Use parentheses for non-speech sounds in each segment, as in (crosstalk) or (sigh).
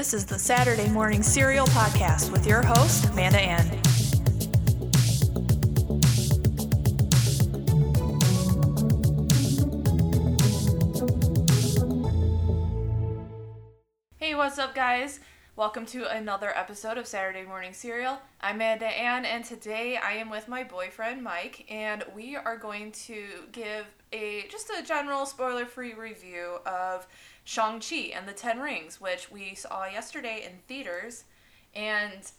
This is the Saturday Morning Serial Podcast with your host, Amanda Ann. Hey, what's up, guys? Welcome to another episode of Saturday Morning Serial. I'm Amanda Ann, and today I am with my boyfriend Mike, and we are going to give a just a general spoiler-free review of Shang-Chi and the Ten Rings, which we saw yesterday in theaters. And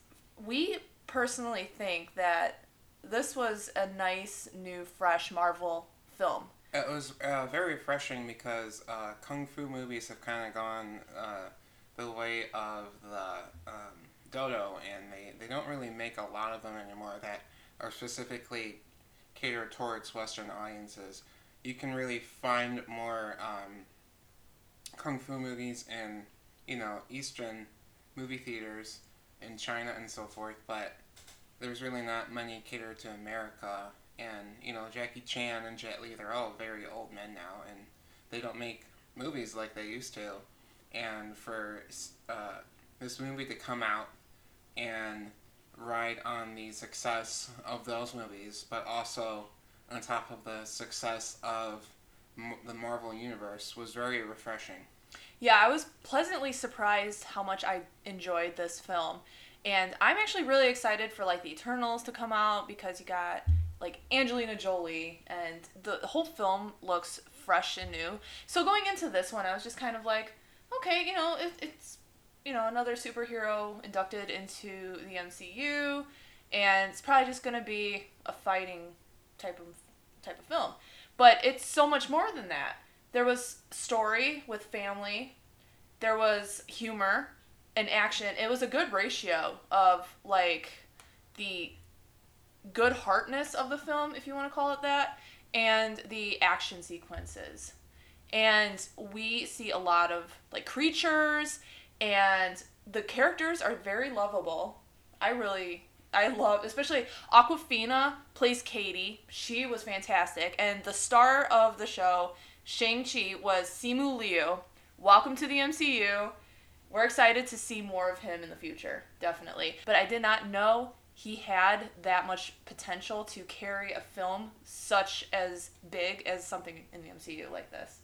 we personally think that this was a nice, new, fresh Marvel film. It was uh, very refreshing because uh, kung fu movies have kind of gone uh, the way of the um, dodo, and they, they don't really make a lot of them anymore that are specifically catered towards Western audiences. You can really find more um, kung fu movies in you know Eastern movie theaters in China and so forth, but there's really not many catered to America. And you know Jackie Chan and Jet Li, they're all very old men now, and they don't make movies like they used to. And for uh, this movie to come out and ride on the success of those movies, but also on top of the success of the Marvel Universe was very refreshing. Yeah, I was pleasantly surprised how much I enjoyed this film. And I'm actually really excited for like the Eternals to come out because you got like Angelina Jolie and the whole film looks fresh and new. So going into this one, I was just kind of like, okay, you know, it, it's you know another superhero inducted into the MCU, and it's probably just gonna be a fighting type of type of film. But it's so much more than that. There was story with family. There was humor and action. It was a good ratio of like the good heartness of the film, if you want to call it that, and the action sequences. And we see a lot of like creatures and the characters are very lovable. I really I love, especially Awkwafina plays Katie. She was fantastic, and the star of the show, Shang Chi, was Simu Liu. Welcome to the MCU. We're excited to see more of him in the future, definitely. But I did not know he had that much potential to carry a film such as big as something in the MCU like this.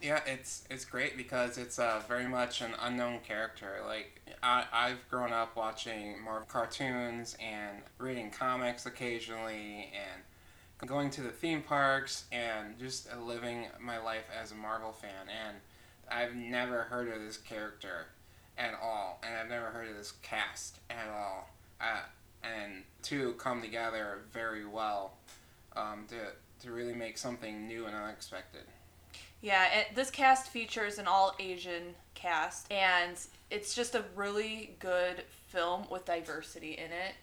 Yeah, it's it's great because it's uh, very much an unknown character. Like I I've grown up watching more cartoons and reading comics occasionally and going to the theme parks and just living my life as a Marvel fan and I've never heard of this character at all and I've never heard of this cast at all. Uh, and two come together very well um, to to really make something new and unexpected. Yeah, it, this cast features an all Asian cast, and it's just a really good film with diversity in it.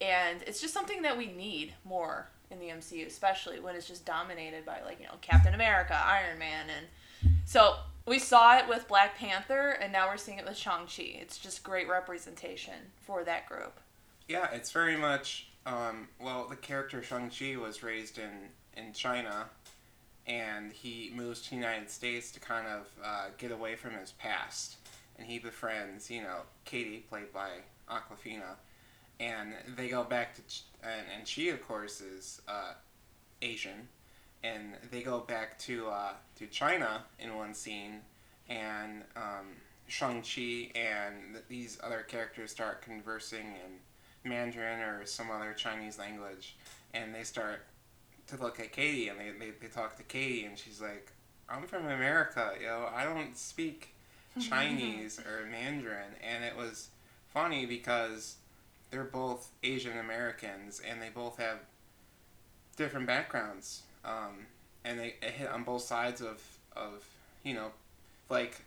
And it's just something that we need more in the MCU, especially when it's just dominated by, like, you know, Captain America, Iron Man. And so we saw it with Black Panther, and now we're seeing it with Shang-Chi. It's just great representation for that group. Yeah, it's very much, um, well, the character Shang-Chi was raised in, in China and he moves to the United States to kind of uh, get away from his past. And he befriends, you know, Katie, played by Awkwafina, and they go back to, Ch- and, and she of course is uh, Asian, and they go back to uh, to China in one scene, and um, Shang Chi and these other characters start conversing in Mandarin or some other Chinese language, and they start to look at Katie and they, they, they talk to Katie and she's like, I'm from America, yo. I don't speak Chinese or (laughs) Mandarin. And it was funny because they're both Asian Americans and they both have different backgrounds. Um, and they hit on both sides of, of, you know, like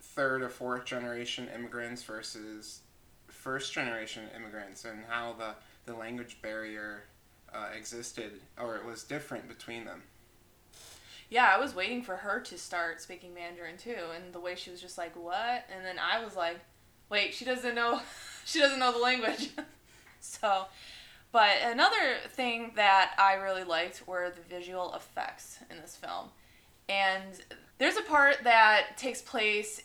third or fourth generation immigrants versus first generation immigrants and how the, the language barrier uh, existed or it was different between them. Yeah, I was waiting for her to start speaking Mandarin too, and the way she was just like, "What?" and then I was like, "Wait, she doesn't know, (laughs) she doesn't know the language." (laughs) so, but another thing that I really liked were the visual effects in this film, and there's a part that takes place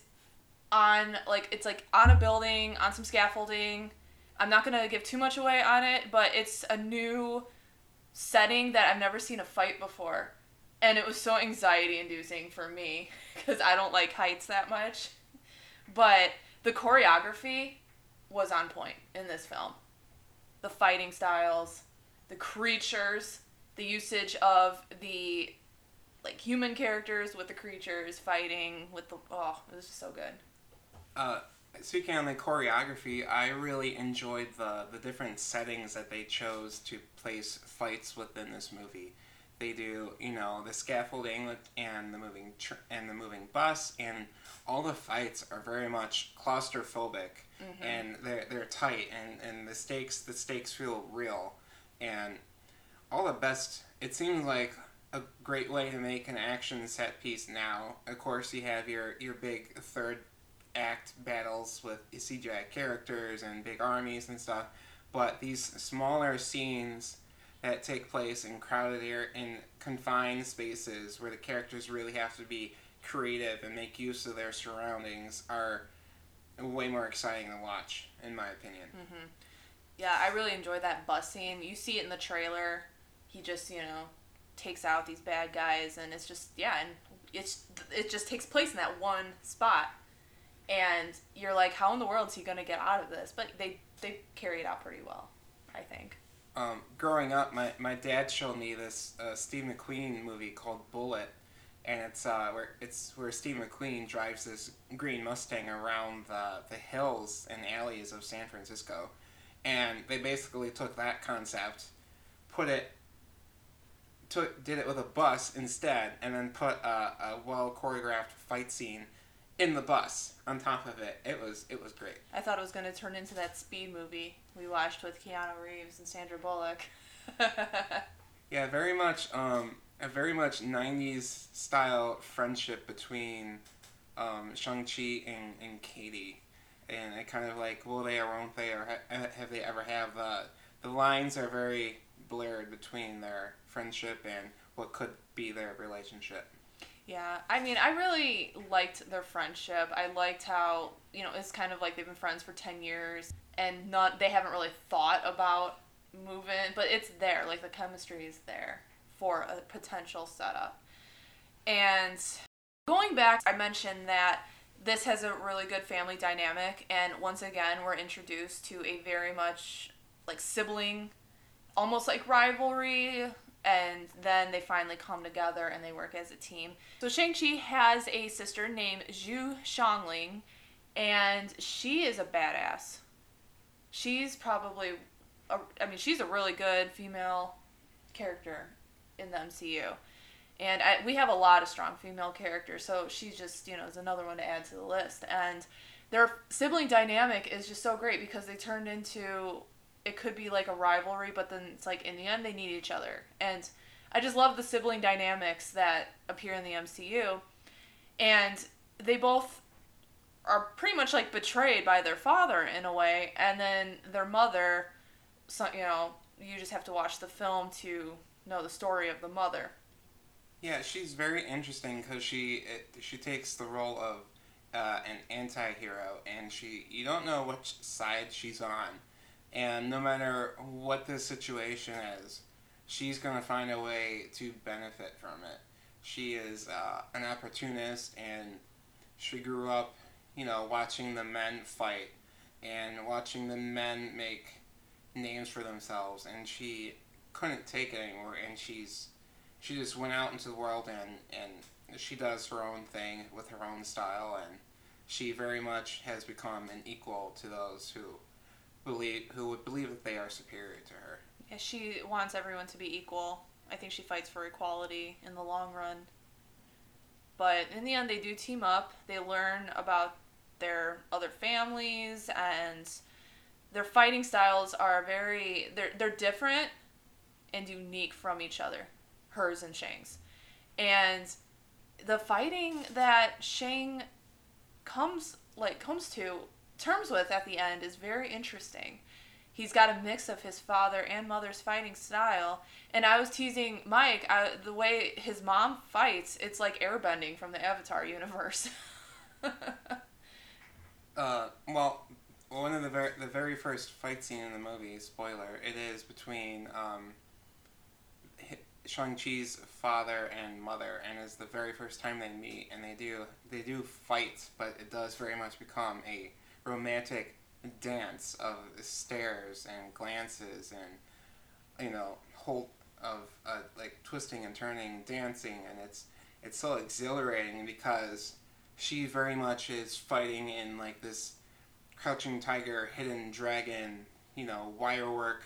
on like it's like on a building on some scaffolding. I'm not gonna give too much away on it, but it's a new setting that I've never seen a fight before, and it was so anxiety inducing for me (laughs) because I don't like heights that much. But the choreography was on point in this film. The fighting styles, the creatures, the usage of the like human characters with the creatures fighting with the oh, it was just so good. Uh, speaking on the choreography, I really enjoyed the the different settings that they chose to place fights within this movie. They do, you know, the scaffolding and the moving tr- and the moving bus, and all the fights are very much claustrophobic, mm-hmm. and they're they're tight, and and the stakes the stakes feel real, and all the best. It seems like a great way to make an action set piece now. Of course, you have your your big third act battles with CGI characters and big armies and stuff, but these smaller scenes that take place in crowded air in confined spaces where the characters really have to be creative and make use of their surroundings are way more exciting to watch, in my opinion. Mm-hmm. Yeah, I really enjoy that bus scene. You see it in the trailer. He just, you know, takes out these bad guys, and it's just yeah, and it's it just takes place in that one spot, and you're like, how in the world is he gonna get out of this? But they they carry it out pretty well, I think. Um, growing up, my, my dad showed me this uh, Steve McQueen movie called Bullitt, and it's uh, where it's where Steve McQueen drives this green Mustang around the the hills and alleys of San Francisco, and they basically took that concept, put it took did it with a bus instead, and then put a, a well choreographed fight scene in the bus on top of it. It was it was great. I thought it was going to turn into that speed movie we watched with Keanu Reeves and Sandra Bullock. (laughs) yeah, very much um, a very much '90s style friendship between um, Shang Chi and, and Katie, and it kind of like will they or won't they or ha- have they ever have uh, the lines are very blurred between their friendship and what could be their relationship. Yeah, I mean, I really liked their friendship. I liked how you know it's kind of like they've been friends for ten years, and not they haven't really thought about moving, but it's there. Like the chemistry is there for a potential setup. And going back, I mentioned that this has a really good family dynamic, and once again, we're introduced to a very much like sibling, almost like rivalry and then they finally come together and they work as a team. So Shang-Chi has a sister named Xu Xialing, and she is a badass. She's probably, a, I mean, she's a really good female character in the MCU. And I, we have a lot of strong female characters, so she's just, you know, is another one to add to the list. And their sibling dynamic is just so great because they turned into it could be like a rivalry, but then it's like in the end they need each other. And I just love the sibling dynamics that appear in the MCU. And they both are pretty much like betrayed by their father in a way, and then their mother, so, you know, you just have to watch the film to know the story of the mother. Yeah, she's very interesting because she it, she takes the role of uh, an anti-hero, and she you don't know which side she's on and no matter what the situation is, she's going to find a way to benefit from it. She is uh, an opportunist, and she grew up, you know, watching the men fight and watching the men make names for themselves, and she couldn't take it anymore, and she's she just went out into the world and and she does her own thing with her own style, and she very much has become an equal to those who believe who would believe that they are superior to her. Yeah, she wants everyone to be equal. I think she fights for equality in the long run. But in the end, they do team up. They learn about their other families, and their fighting styles are very they're they're different and unique from each other, hers and Shang's. And the fighting that Shang comes like comes to terms with at the end is very interesting. He's got a mix of his father and mother's fighting style. And I was teasing Mike, I, the way his mom fights, it's like airbending from the Avatar universe. (laughs) Uh, well, one of the very the very first fight scene in the movie, spoiler, it is between um, Shang Chi's father and mother, and it's the very first time they meet, and they do they do fight, but it does very much become a romantic dance of stares and glances and you know whole of uh, like twisting and turning, dancing, and it's it's so exhilarating because she very much is fighting in like this crouching tiger, hidden dragon, you know, wirework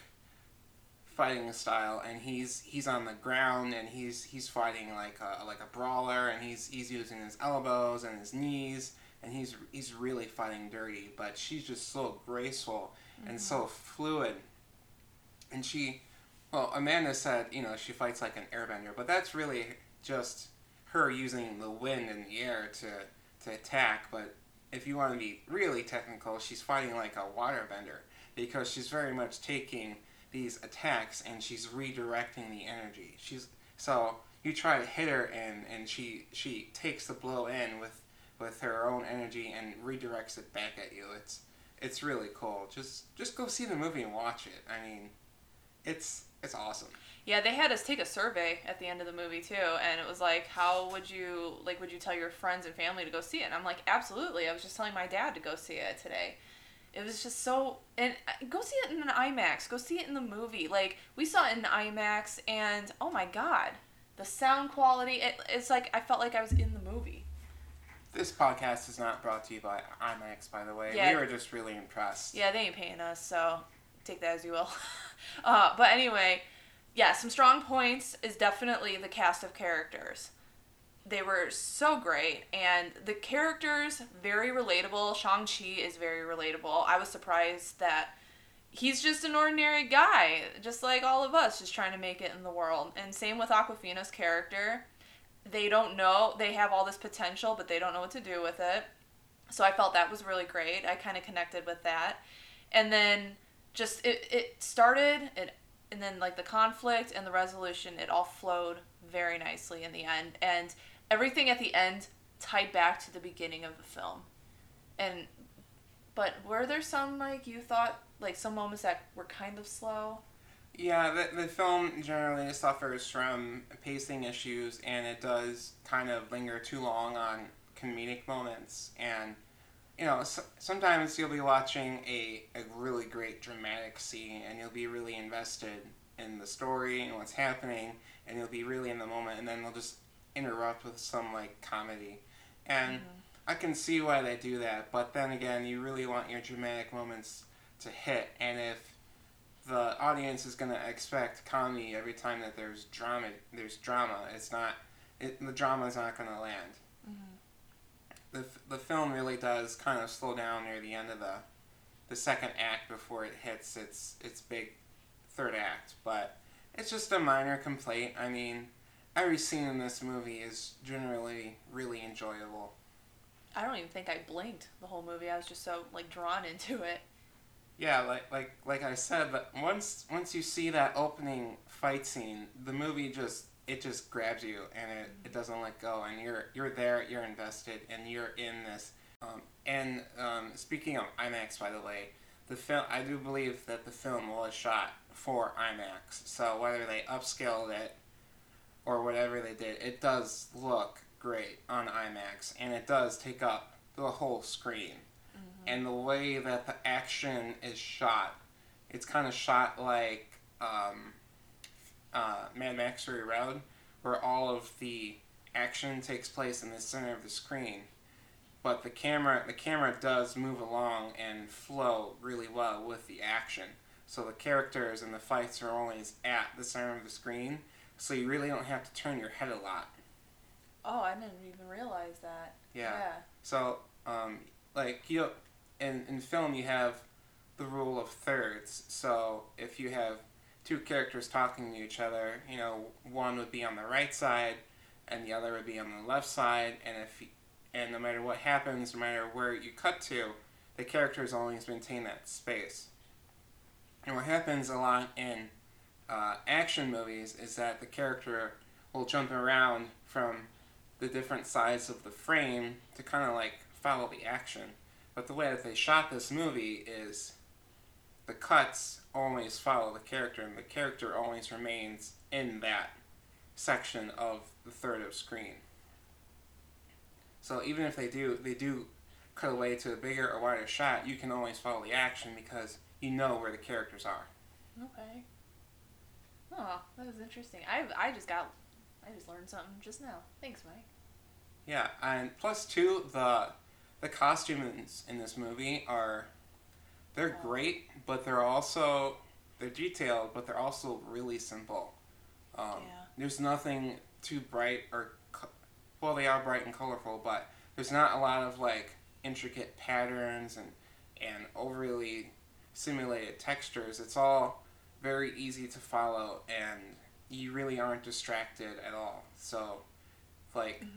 fighting style and he's he's on the ground and he's he's fighting like a like a brawler and he's he's using his elbows and his knees and he's he's really fighting dirty but she's just so graceful mm-hmm. and so fluid and she well amanda said you know she fights like an airbender but that's really just her using the wind and the air to to attack but if you want to be really technical she's fighting like a waterbender because she's very much taking these attacks and she's redirecting the energy. She's so you try to hit her and and she she takes the blow in with with her own energy and redirects it back at you. It's it's really cool. Just just go see the movie and watch it. I mean, it's it's awesome. Yeah, they had us take a survey at the end of the movie too, and it was like, how would you like would you tell your friends and family to go see it? And I'm like, absolutely. I was just telling my dad to go see it today. It was just so and uh, go see it in an IMAX. Go see it in the movie. Like we saw it in IMAX, and oh my god, the sound quality. It, it's like I felt like I was in the movie. This podcast is not brought to you by IMAX, by the way. Yeah. We were just really impressed. Yeah, they ain't paying us, so take that as you will. (laughs) uh, but anyway, yeah, some strong points is definitely the cast of characters they were so great and the characters very relatable shang-chi is very relatable i was surprised that he's just an ordinary guy just like all of us just trying to make it in the world and same with Awkwafina's character they don't know they have all this potential but they don't know what to do with it so i felt that was really great i kind of connected with that and then just it, it started it, and then like the conflict and the resolution it all flowed very nicely in the end and everything at the end tied back to the beginning of the film. And but were there some like you thought like some moments that were kind of slow? Yeah, the, the film generally suffers from pacing issues and it does kind of linger too long on comedic moments and you know so, sometimes you'll be watching a, a really great dramatic scene and you'll be really invested in the story and what's happening and you'll be really in the moment and then they'll just interrupt with some like comedy, and mm-hmm. I can see why they do that. But then again, you really want your dramatic moments to hit, and if the audience is gonna expect comedy every time that there's drama, there's drama. It's not. It, the drama is not gonna land. Mm-hmm. The, the film really does kind of slow down near the end of the the second act before it hits its its big third act, but it's just a minor complaint. I mean, every scene in this movie is generally really enjoyable. I don't even think I blinked the whole movie. I was just so like drawn into it. Yeah, like like like I said, but once once you see that opening fight scene, the movie just it just grabs you and it, it doesn't let go and you're you're there, you're invested and you're in this. Um, and um, speaking of IMAX, by the way, the film I do believe that the film was shot for IMAX. So whether they upscaled it or whatever they did, it does look great on IMAX, and it does take up the whole screen. And the way that the action is shot, it's kind of shot like um, uh, Mad Max Fury Road, where all of the action takes place in the center of the screen. But the camera, the camera does move along and flow really well with the action. So the characters and the fights are always at the center of the screen, so you really don't have to turn your head a lot. Oh, I didn't even realize that. Yeah. yeah. So, um, like you, in in film, you have the rule of thirds. So if you have two characters talking to each other, you know, one would be on the right side, and the other would be on the left side, and if and no matter what happens, no matter where you cut to, the characters always maintain that space. And what happens a lot in uh, action movies is that the character will jump around from the different sides of the frame to kind of like follow the action. But the way that they shot this movie is the cuts always follow the character, and the character always remains in that section of the third of screen. So even if they do they do cut away to a bigger or wider shot, you can always follow the action because you know where the characters are. Okay. Oh, that was interesting. I I just got I just learned something just now. Thanks, Mike. Yeah, and plus two, the the costumes in this movie are they're great, but they're also they're detailed, but they're also really simple. Um, Yeah. There's nothing too bright or co- well, they are bright and colorful, but there's not a lot of like intricate patterns and and overly simulated textures. It's all very easy to follow, and you really aren't distracted at all. So, like, Mhm.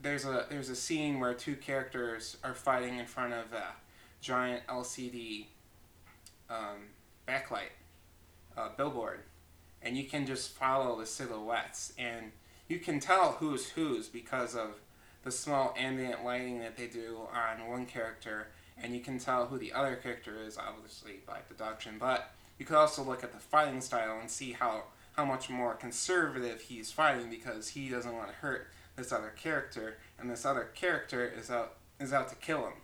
There's a there's a scene where two characters are fighting in front of a giant LCD um, backlight uh, billboard, and you can just follow the silhouettes, and you can tell who's who's because of the small ambient lighting that they do on one character, and you can tell who the other character is, obviously by deduction. But you could also look at the fighting style and see how how much more conservative he's fighting because he doesn't want to hurt this other character, and this other character is out is out to kill him.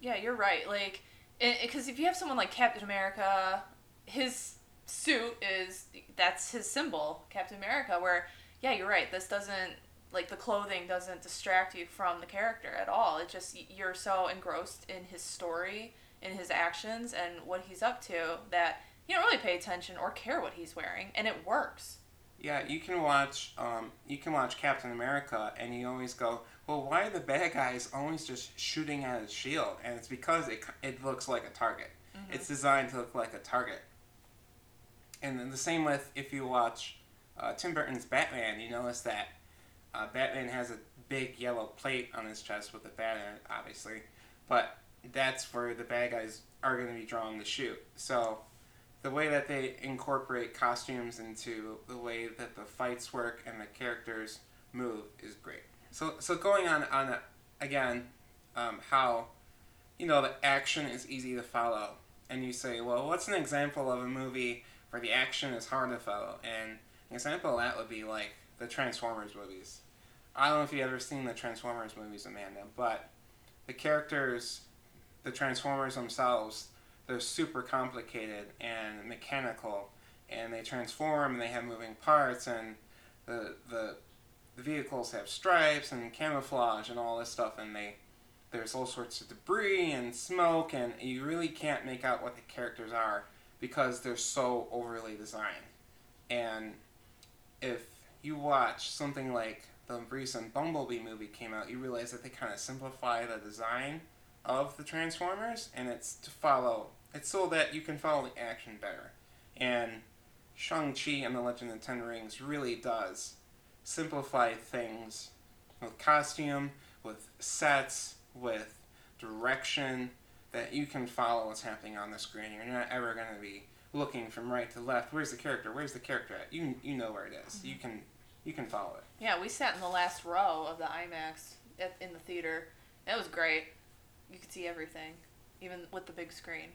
Yeah, you're right. Like, because if you have someone like Captain America, his suit is that's his symbol, Captain America. Where, yeah, you're right. This doesn't like the clothing doesn't distract you from the character at all. It just you're so engrossed in his story, in his actions, and what he's up to that you don't really pay attention or care what he's wearing, and it works. Yeah, you can watch um, you can watch Captain America, and you always go, well, why are the bad guys always just shooting at his shield? And it's because it it looks like a target. Mhm. It's designed to look like a target. And then the same with if you watch uh, Tim Burton's Batman, you notice that uh, Batman has a big yellow plate on his chest with a bat in it, obviously, but that's where the bad guys are going to be drawn to shoot. So the way that they incorporate costumes into the way that the fights work and the characters move is great. So so going on on again, um, how you know the action is easy to follow, and you say, well, what's an example of a movie where the action is hard to follow? And an example of that would be like the Transformers movies. I don't know if you've ever seen the Transformers movies, Amanda, but the characters, the Transformers themselves, they're super complicated and mechanical, and they transform and they have moving parts, and the the, the vehicles have stripes and camouflage and all this stuff, and they there's all sorts of debris and smoke, and you really can't make out what the characters are because they're so overly designed. And if you watch something like the recent Bumblebee movie came out, you realize that they kind of simplify the design of the Transformers, and it's to follow. It's so that you can follow the action better. And Shang-Chi and the Legend of the Ten Rings really does simplify things with costume, with sets, with direction, that you can follow what's happening on the screen. You're not ever going to be looking from right to left. Where's the character? Where's the character at? You you know where it is. Mm-hmm. You can you can follow it. Yeah, we sat in the last row of the IMAX at, in the theater. It was great. You could see everything, even with the big screen.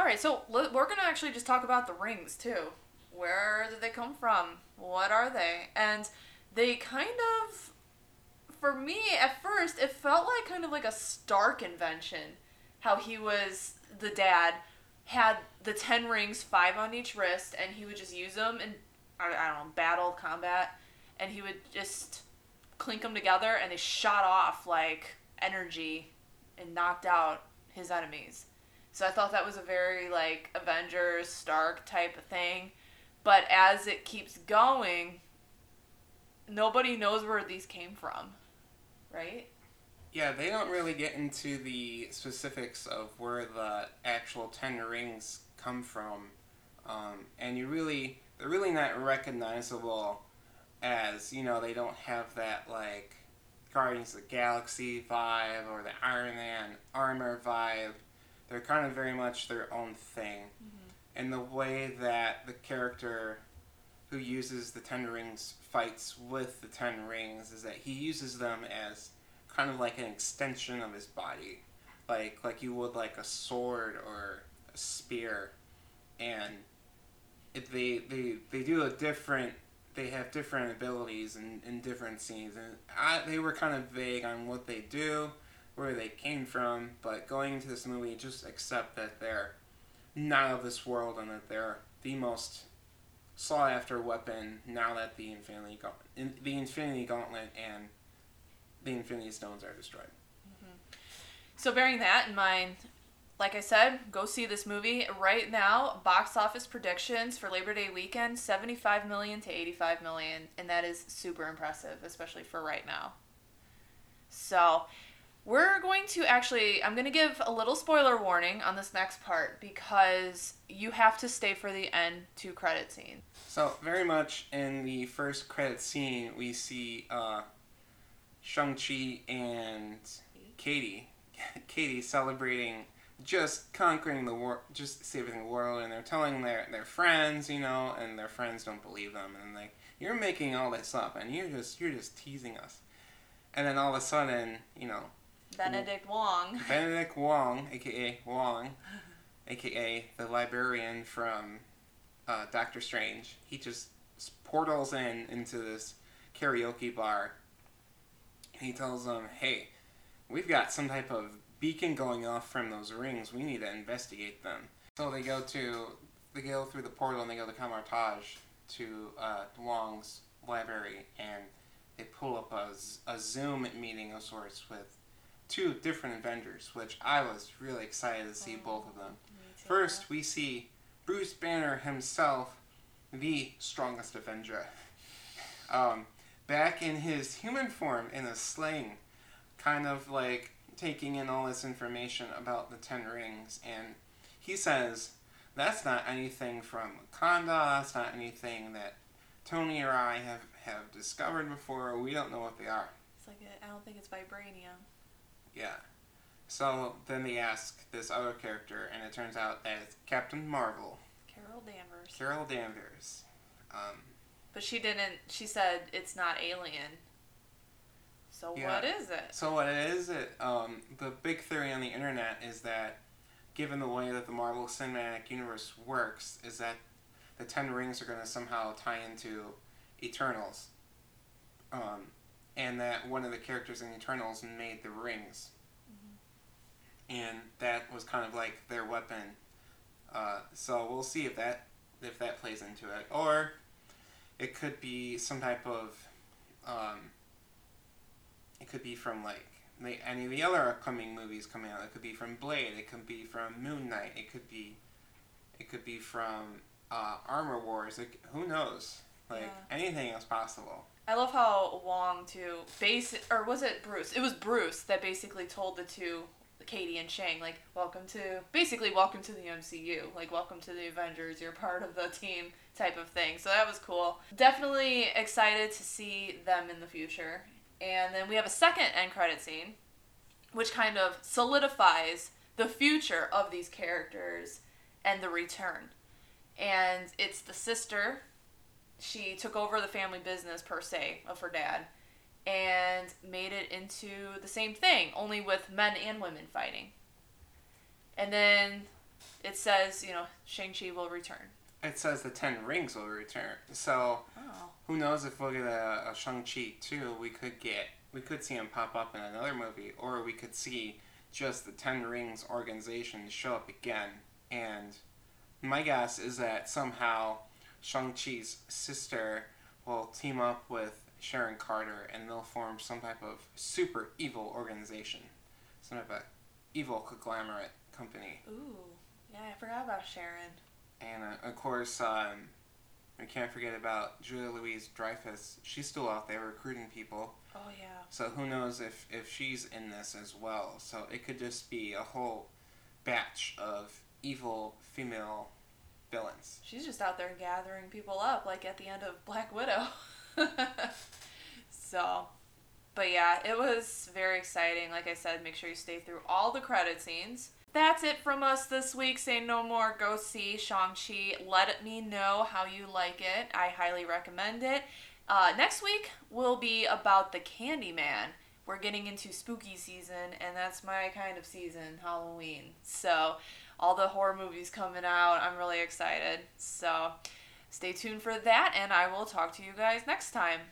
All right, so we're gonna actually just talk about the rings too. Where did they come from? What are they? And they kind of, for me at first, it felt like kind of like a Stark invention. How he was the dad, had the ten rings, five on each wrist, and he would just use them in I, I don't know battle combat and he would just clink them together and they shot off like energy and knocked out his enemies. So I thought that was a very like Avengers Stark type of thing. But as it keeps going, nobody knows where these came from. Right? Yeah, they don't really get into the specifics of where the actual Ten Rings come from, um, and you really they're really not recognizable as you know they don't have that like Guardians of the Galaxy vibe or the Iron Man armor vibe. They're kind of very much their own thing, mm-hmm. and the way that the character who uses the Ten Rings fights with the Ten Rings is that he uses them as kind of like an extension of his body, like like you would like a sword or a spear, and it, they they they do a different. They have different abilities in, in different scenes, and I, they were kind of vague on what they do, where they came from. But going into this movie, just accept that they're not of this world and that they're the most sought after weapon now that the Infinity Gauntlet, the Infinity Gauntlet and the Infinity Stones are destroyed. Mm-hmm. So bearing that in mind, like I said, go see this movie right now. Box office predictions for Labor Day weekend: seventy-five million to eighty-five million, and that is super impressive, especially for right now. So, we're going to actually. I'm going to give a little spoiler warning on this next part because you have to stay for the end two credit scene. So very much in the first credit scene, we see uh, Shang Chi and Katie, Katie (laughs) celebrating just conquering the world, just saving the world, and they're telling their their friends, you know, and their friends don't believe them, and like you're making all this up, and you're just you're just teasing us, and then all of a sudden, you know, Benedict Wong. (laughs) Benedict Wong, aka Wong, (laughs) aka the librarian from uh, Doctor Strange, he just portals in into this karaoke bar. And he tells them, "Hey, we've got some type of beacon going off from those rings. We need to investigate them." So they go to they go through the portal and they go to Kamar-Taj to uh, Wong's library and they pull up a, a Zoom meeting of sorts with two different Avengers, which I was really excited to see both of them. First, we see Bruce Banner himself, the strongest Avenger. (laughs) Um, back in his human form in a sling, kind of like taking in all this information about the Ten Rings, and he says, that's not anything from Wakanda, that's not anything that Tony or I have, have discovered before, we don't know what they are. It's like a, I don't think it's vibranium. Yeah. So then they ask this other character, and it turns out that it's Captain Marvel, Carol Danvers. Carol Danvers. Um, But she didn't. She said it's not alien. So Yeah. what is it? so what is it um, the big theory on the internet is that, given the way that the Marvel Cinematic Universe works, is that the Ten Rings are going to somehow tie into Eternals, um, and that one of the characters in Eternals made the rings, and that was kind of like their weapon. Uh, so we'll see if that if that plays into it, or it could be some type of um, it could be from like any of the other upcoming movies coming out. It could be from Blade. It could be from Moon Knight. It could be, it could be from uh, Armor Wars. It, who knows? Like Yeah. anything is possible. I love how Wong too base or was it Bruce? It was Bruce that basically told the two Katie and Shang like welcome to basically welcome to the MCU like welcome to the Avengers you're part of the team type of thing so that was cool definitely excited to see them in the future and then we have a second end credit scene which kind of solidifies the future of these characters and the return and it's the sister she took over the family business per se of her dad and made it into the same thing, only with men and women fighting. And then it says, you know, Shang-Chi will return. It says the Ten Rings will return. So Oh. who knows if we'll get a, a Shang Chi too? We could get we could see him pop up in another movie, or we could see just the Ten Rings organization show up again. And my guess is that somehow Shang Chi's sister will team up with Sharon Carter, and they'll form some type of super evil organization, some type of evil conglomerate company. Ooh. Yeah, I forgot about Sharon. And uh, of course, um, we can't forget about Julia Louise Dreyfus. She's still out there recruiting people. Oh yeah. So who knows if, if she's in this as well. So it could just be a whole batch of evil female villains. She's just out there gathering people up like at the end of Black Widow. (laughs) so, but yeah, it was very exciting. Like I said, make sure you stay through all the credit scenes. That's it from us this week. Say no more. Go see Shang-Chi. Let me know how you like it. I highly recommend it. Uh, next week will be about the Candyman, we're getting into spooky season, and that's my kind of season, Halloween. So, all the horror movies coming out, I'm really excited. So, stay tuned for that, and I will talk to you guys next time.